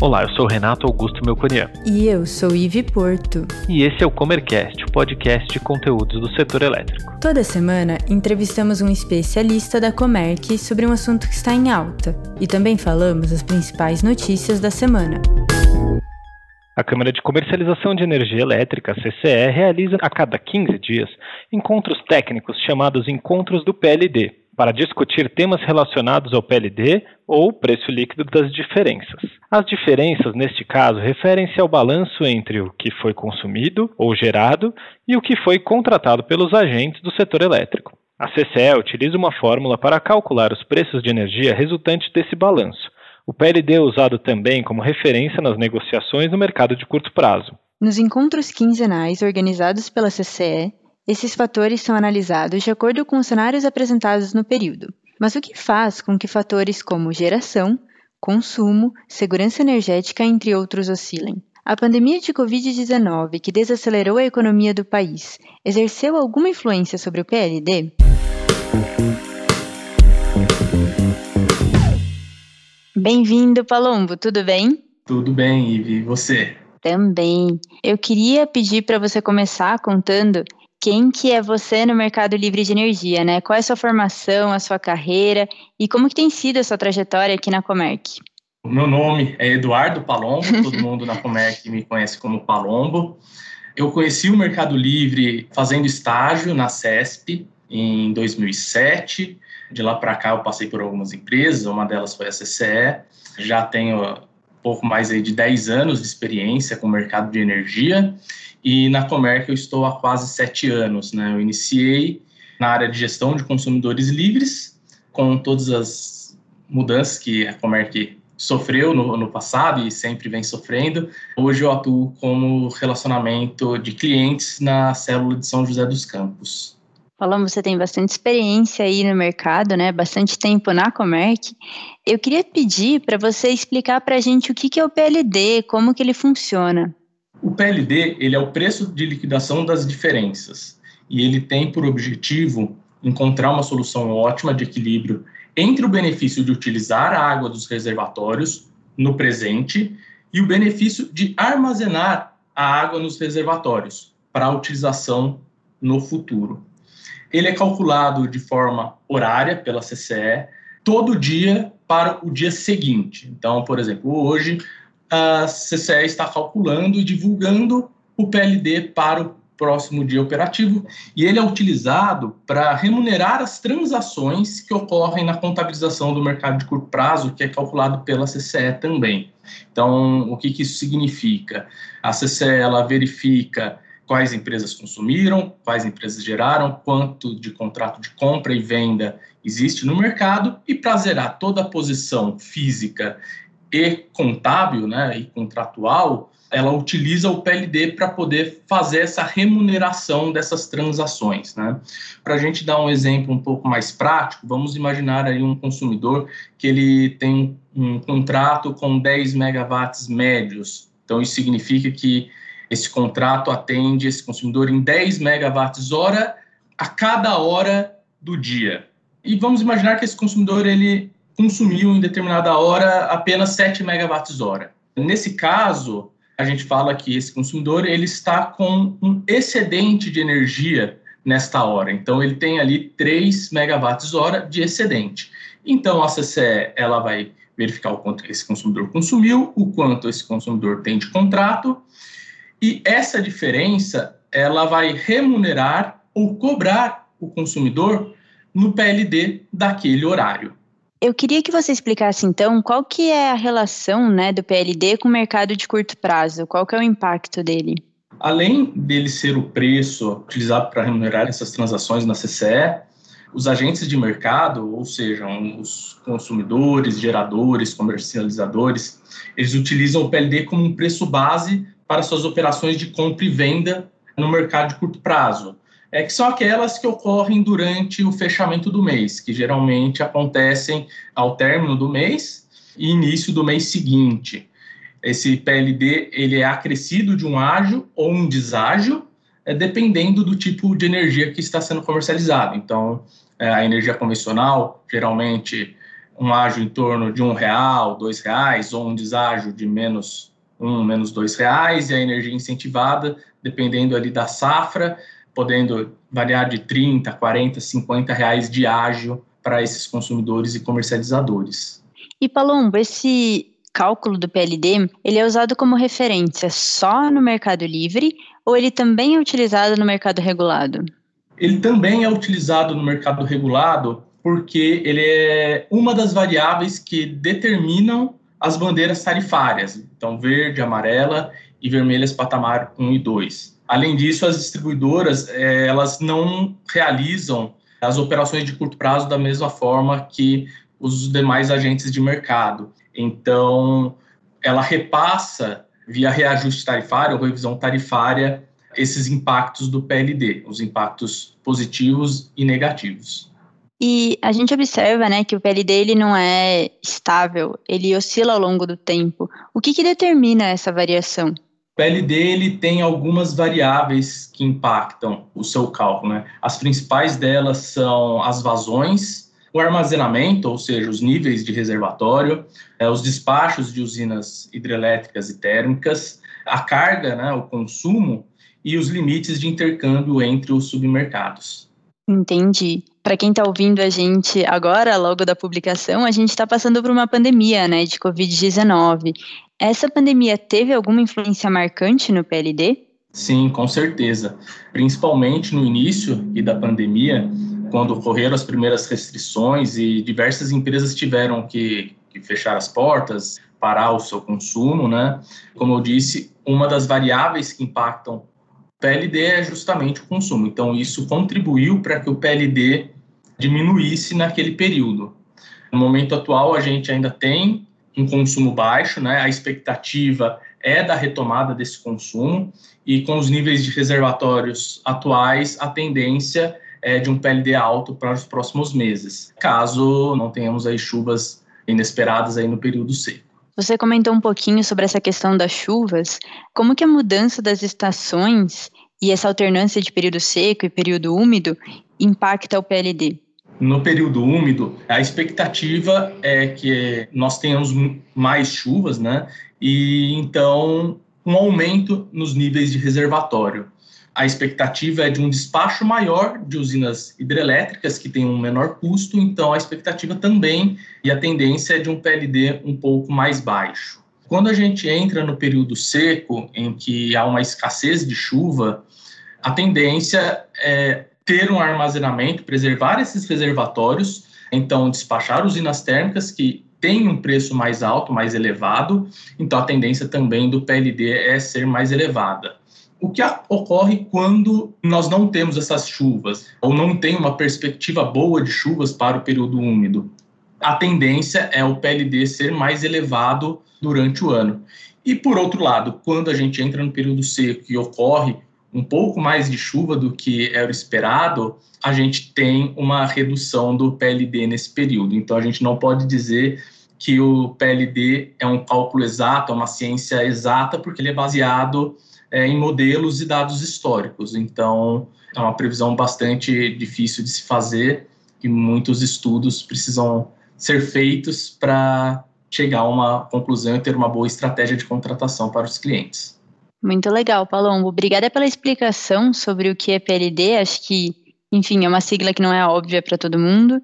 Olá, eu sou Renato Augusto Melconian. E eu sou Ive Porto. E esse é o Comercast, o podcast de conteúdos do setor elétrico. Toda semana entrevistamos um especialista da Comerc sobre um assunto que está em alta e também falamos as principais notícias da semana. A Câmara de Comercialização de Energia Elétrica, CCE, realiza a cada 15 dias encontros técnicos chamados Encontros do PLD, para discutir temas relacionados ao PLD ou preço líquido das diferenças. As diferenças, neste caso, referem-se ao balanço entre o que foi consumido ou gerado e o que foi contratado pelos agentes do setor elétrico. A CCE utiliza uma fórmula para calcular os preços de energia resultantes desse balanço, o PLD é usado também como referência nas negociações no mercado de curto prazo. Nos encontros quinzenais organizados pela CCE, esses fatores são analisados de acordo com os cenários apresentados no período. Mas o que faz com que fatores como geração, consumo, segurança energética, entre outros, oscilem? A pandemia de Covid-19, que desacelerou a economia do país, exerceu alguma influência sobre o PLD? Bem-vindo, Palombo, tudo bem? Tudo bem, Ivi, e você? Também. Eu queria pedir para você começar contando quem que é você no mercado livre de energia, né? Qual é a sua formação, a sua carreira e como que tem sido a sua trajetória aqui na Comerc? O meu nome é Eduardo Palombo, todo mundo na Comerc me conhece como Palombo. Eu conheci o Mercado Livre fazendo estágio na CESP em 2007 de lá para cá eu passei por algumas empresas, uma delas foi a CCE. Já tenho pouco mais de 10 anos de experiência com o mercado de energia e na Comerc eu estou há quase sete anos. Né? Eu iniciei na área de gestão de consumidores livres, com todas as mudanças que a Comerc sofreu no, no passado e sempre vem sofrendo. Hoje eu atuo como relacionamento de clientes na célula de São José dos Campos. Falamos, você tem bastante experiência aí no mercado, né? Bastante tempo na Comerc. Eu queria pedir para você explicar para a gente o que, que é o PLD, como que ele funciona. O PLD ele é o preço de liquidação das diferenças e ele tem por objetivo encontrar uma solução ótima de equilíbrio entre o benefício de utilizar a água dos reservatórios no presente e o benefício de armazenar a água nos reservatórios para utilização no futuro ele é calculado de forma horária pela CCE todo dia para o dia seguinte. Então, por exemplo, hoje a CCE está calculando e divulgando o PLD para o próximo dia operativo e ele é utilizado para remunerar as transações que ocorrem na contabilização do mercado de curto prazo, que é calculado pela CCE também. Então, o que, que isso significa? A CCE ela verifica quais empresas consumiram, quais empresas geraram, quanto de contrato de compra e venda existe no mercado e para zerar toda a posição física e contábil, né, e contratual, ela utiliza o PLD para poder fazer essa remuneração dessas transações. Né? Para a gente dar um exemplo um pouco mais prático, vamos imaginar aí um consumidor que ele tem um contrato com 10 megawatts médios. Então, isso significa que esse contrato atende esse consumidor em 10 megawatts hora a cada hora do dia. E vamos imaginar que esse consumidor ele consumiu em determinada hora apenas 7 megawatts hora. Nesse caso, a gente fala que esse consumidor ele está com um excedente de energia nesta hora. Então ele tem ali 3 megawatts hora de excedente. Então a CCE ela vai verificar o quanto esse consumidor consumiu, o quanto esse consumidor tem de contrato e essa diferença ela vai remunerar ou cobrar o consumidor no PLD daquele horário. Eu queria que você explicasse então qual que é a relação né, do PLD com o mercado de curto prazo, qual que é o impacto dele? Além dele ser o preço utilizado para remunerar essas transações na CCE, os agentes de mercado, ou seja, os consumidores, geradores, comercializadores, eles utilizam o PLD como um preço base para suas operações de compra e venda no mercado de curto prazo. É que são aquelas que ocorrem durante o fechamento do mês, que geralmente acontecem ao término do mês e início do mês seguinte. Esse PLD ele é acrescido de um ágio ou um deságio, é, dependendo do tipo de energia que está sendo comercializado. Então, é, a energia convencional, geralmente um ágio em torno de um real, dois reais, ou um deságio de menos um, menos dois reais, e a energia incentivada, dependendo ali da safra, podendo variar de 30, 40, 50 reais de ágio para esses consumidores e comercializadores. E Palombo, esse cálculo do PLD, ele é usado como referência só no mercado livre ou ele também é utilizado no mercado regulado? Ele também é utilizado no mercado regulado porque ele é uma das variáveis que determinam as bandeiras tarifárias, então verde, amarela e vermelhas patamar 1 e 2. Além disso, as distribuidoras é, elas não realizam as operações de curto prazo da mesma forma que os demais agentes de mercado. Então, ela repassa via reajuste tarifário ou revisão tarifária esses impactos do PLD, os impactos positivos e negativos. E a gente observa, né, que o PLD ele não é estável, ele oscila ao longo do tempo. O que, que determina essa variação? PLD tem algumas variáveis que impactam o seu cálculo. Né? As principais delas são as vazões, o armazenamento, ou seja, os níveis de reservatório, é, os despachos de usinas hidrelétricas e térmicas, a carga, né, o consumo e os limites de intercâmbio entre os submercados. Entendi. Para quem está ouvindo a gente agora, logo da publicação, a gente está passando por uma pandemia, né, de Covid-19. Essa pandemia teve alguma influência marcante no PLD? Sim, com certeza. Principalmente no início da pandemia, quando ocorreram as primeiras restrições e diversas empresas tiveram que, que fechar as portas, parar o seu consumo, né? Como eu disse, uma das variáveis que impactam PLD é justamente o consumo. Então, isso contribuiu para que o PLD diminuísse naquele período. No momento atual, a gente ainda tem um consumo baixo, né? A expectativa é da retomada desse consumo e com os níveis de reservatórios atuais, a tendência é de um PLD alto para os próximos meses, caso não tenhamos aí chuvas inesperadas aí no período seco. Você comentou um pouquinho sobre essa questão das chuvas. Como que a mudança das estações e essa alternância de período seco e período úmido impacta o PLD? No período úmido, a expectativa é que nós tenhamos mais chuvas, né? E então um aumento nos níveis de reservatório a expectativa é de um despacho maior de usinas hidrelétricas que têm um menor custo, então a expectativa também e a tendência é de um PLD um pouco mais baixo. Quando a gente entra no período seco, em que há uma escassez de chuva, a tendência é ter um armazenamento, preservar esses reservatórios, então despachar usinas térmicas que têm um preço mais alto, mais elevado, então a tendência também do PLD é ser mais elevada. O que ocorre quando nós não temos essas chuvas ou não tem uma perspectiva boa de chuvas para o período úmido? A tendência é o PLD ser mais elevado durante o ano. E por outro lado, quando a gente entra no período seco e ocorre um pouco mais de chuva do que era esperado, a gente tem uma redução do PLD nesse período. Então a gente não pode dizer que o PLD é um cálculo exato, é uma ciência exata, porque ele é baseado é, em modelos e dados históricos. Então, é uma previsão bastante difícil de se fazer e muitos estudos precisam ser feitos para chegar a uma conclusão e ter uma boa estratégia de contratação para os clientes. Muito legal, Palombo. Obrigada pela explicação sobre o que é PLD. Acho que, enfim, é uma sigla que não é óbvia para todo mundo.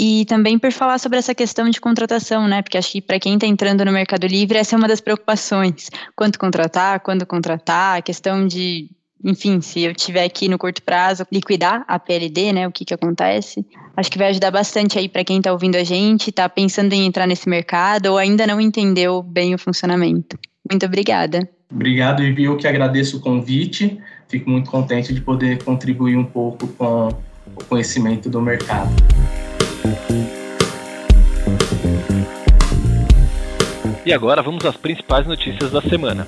E também por falar sobre essa questão de contratação, né? Porque acho que para quem está entrando no Mercado Livre, essa é uma das preocupações. Quanto contratar, quando contratar, a questão de, enfim, se eu tiver aqui no curto prazo, liquidar a PLD, né? O que, que acontece. Acho que vai ajudar bastante aí para quem está ouvindo a gente, está pensando em entrar nesse mercado ou ainda não entendeu bem o funcionamento. Muito obrigada. Obrigado, Vivi. Eu que agradeço o convite. Fico muito contente de poder contribuir um pouco com o conhecimento do mercado. E agora vamos às principais notícias da semana.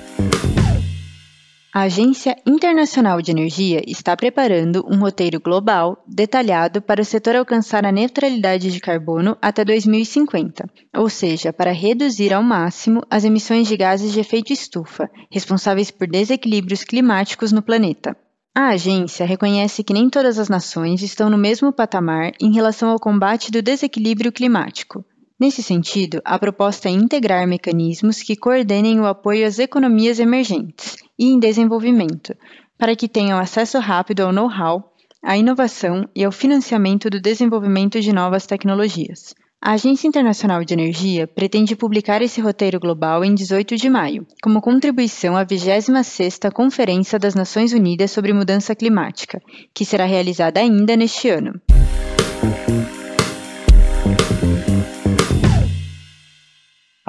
A Agência Internacional de Energia está preparando um roteiro global detalhado para o setor alcançar a neutralidade de carbono até 2050, ou seja, para reduzir ao máximo as emissões de gases de efeito estufa, responsáveis por desequilíbrios climáticos no planeta. A agência reconhece que nem todas as nações estão no mesmo patamar em relação ao combate do desequilíbrio climático. Nesse sentido, a proposta é integrar mecanismos que coordenem o apoio às economias emergentes e em desenvolvimento, para que tenham acesso rápido ao know-how, à inovação e ao financiamento do desenvolvimento de novas tecnologias. A Agência Internacional de Energia pretende publicar esse roteiro global em 18 de maio, como contribuição à 26ª Conferência das Nações Unidas sobre Mudança Climática, que será realizada ainda neste ano.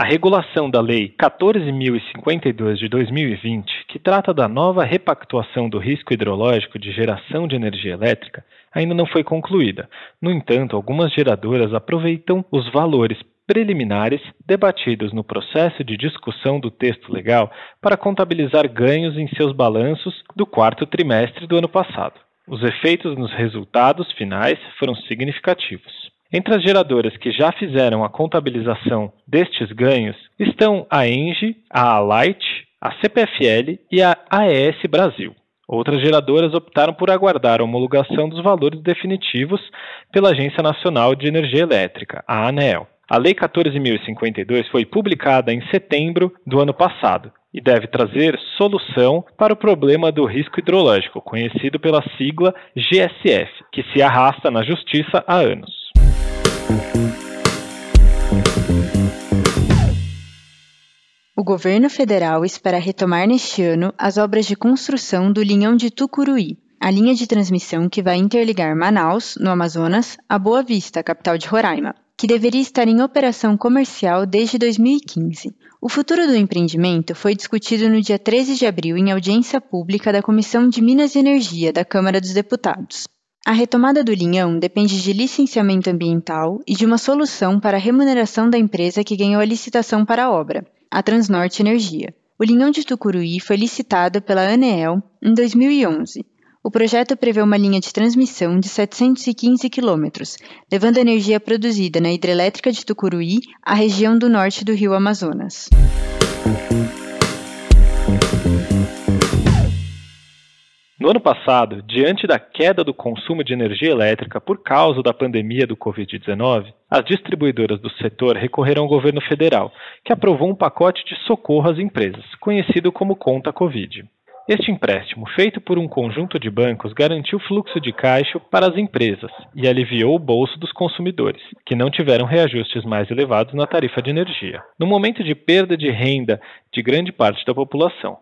A regulação da Lei 14.052 de 2020, que trata da nova repactuação do risco hidrológico de geração de energia elétrica, ainda não foi concluída. No entanto, algumas geradoras aproveitam os valores preliminares debatidos no processo de discussão do texto legal para contabilizar ganhos em seus balanços do quarto trimestre do ano passado. Os efeitos nos resultados finais foram significativos. Entre as geradoras que já fizeram a contabilização destes ganhos estão a Engie, a Alight, a CPFL e a AES Brasil. Outras geradoras optaram por aguardar a homologação dos valores definitivos pela Agência Nacional de Energia Elétrica, a ANEEL. A Lei 14.052 foi publicada em setembro do ano passado e deve trazer solução para o problema do risco hidrológico, conhecido pela sigla GSF, que se arrasta na Justiça há anos. O governo federal espera retomar neste ano as obras de construção do linhão de Tucuruí, a linha de transmissão que vai interligar Manaus, no Amazonas, a Boa Vista, capital de Roraima, que deveria estar em operação comercial desde 2015. O futuro do empreendimento foi discutido no dia 13 de abril em audiência pública da Comissão de Minas e Energia da Câmara dos Deputados. A retomada do linhão depende de licenciamento ambiental e de uma solução para a remuneração da empresa que ganhou a licitação para a obra, a Transnorte Energia. O linhão de Tucuruí foi licitado pela ANEEL em 2011. O projeto prevê uma linha de transmissão de 715 quilômetros, levando a energia produzida na hidrelétrica de Tucuruí à região do norte do rio Amazonas. Ano passado, diante da queda do consumo de energia elétrica por causa da pandemia do Covid-19, as distribuidoras do setor recorreram ao governo federal, que aprovou um pacote de socorro às empresas, conhecido como Conta Covid. Este empréstimo, feito por um conjunto de bancos, garantiu fluxo de caixa para as empresas e aliviou o bolso dos consumidores, que não tiveram reajustes mais elevados na tarifa de energia, no momento de perda de renda de grande parte da população.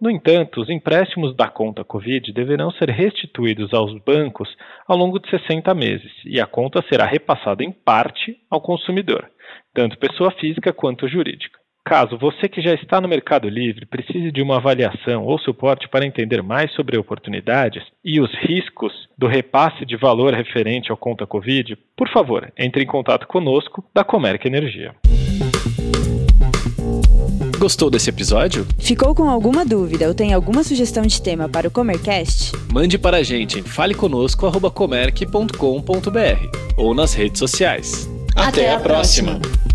No entanto, os empréstimos da conta Covid deverão ser restituídos aos bancos ao longo de 60 meses e a conta será repassada em parte ao consumidor, tanto pessoa física quanto jurídica. Caso você que já está no Mercado Livre precise de uma avaliação ou suporte para entender mais sobre oportunidades e os riscos do repasse de valor referente ao conta Covid, por favor, entre em contato conosco da Comerc Energia. Gostou desse episódio? Ficou com alguma dúvida ou tem alguma sugestão de tema para o Comercast? Mande para a gente em faleconosco.comerc.com.br ou nas redes sociais. Até, Até a próxima. próxima.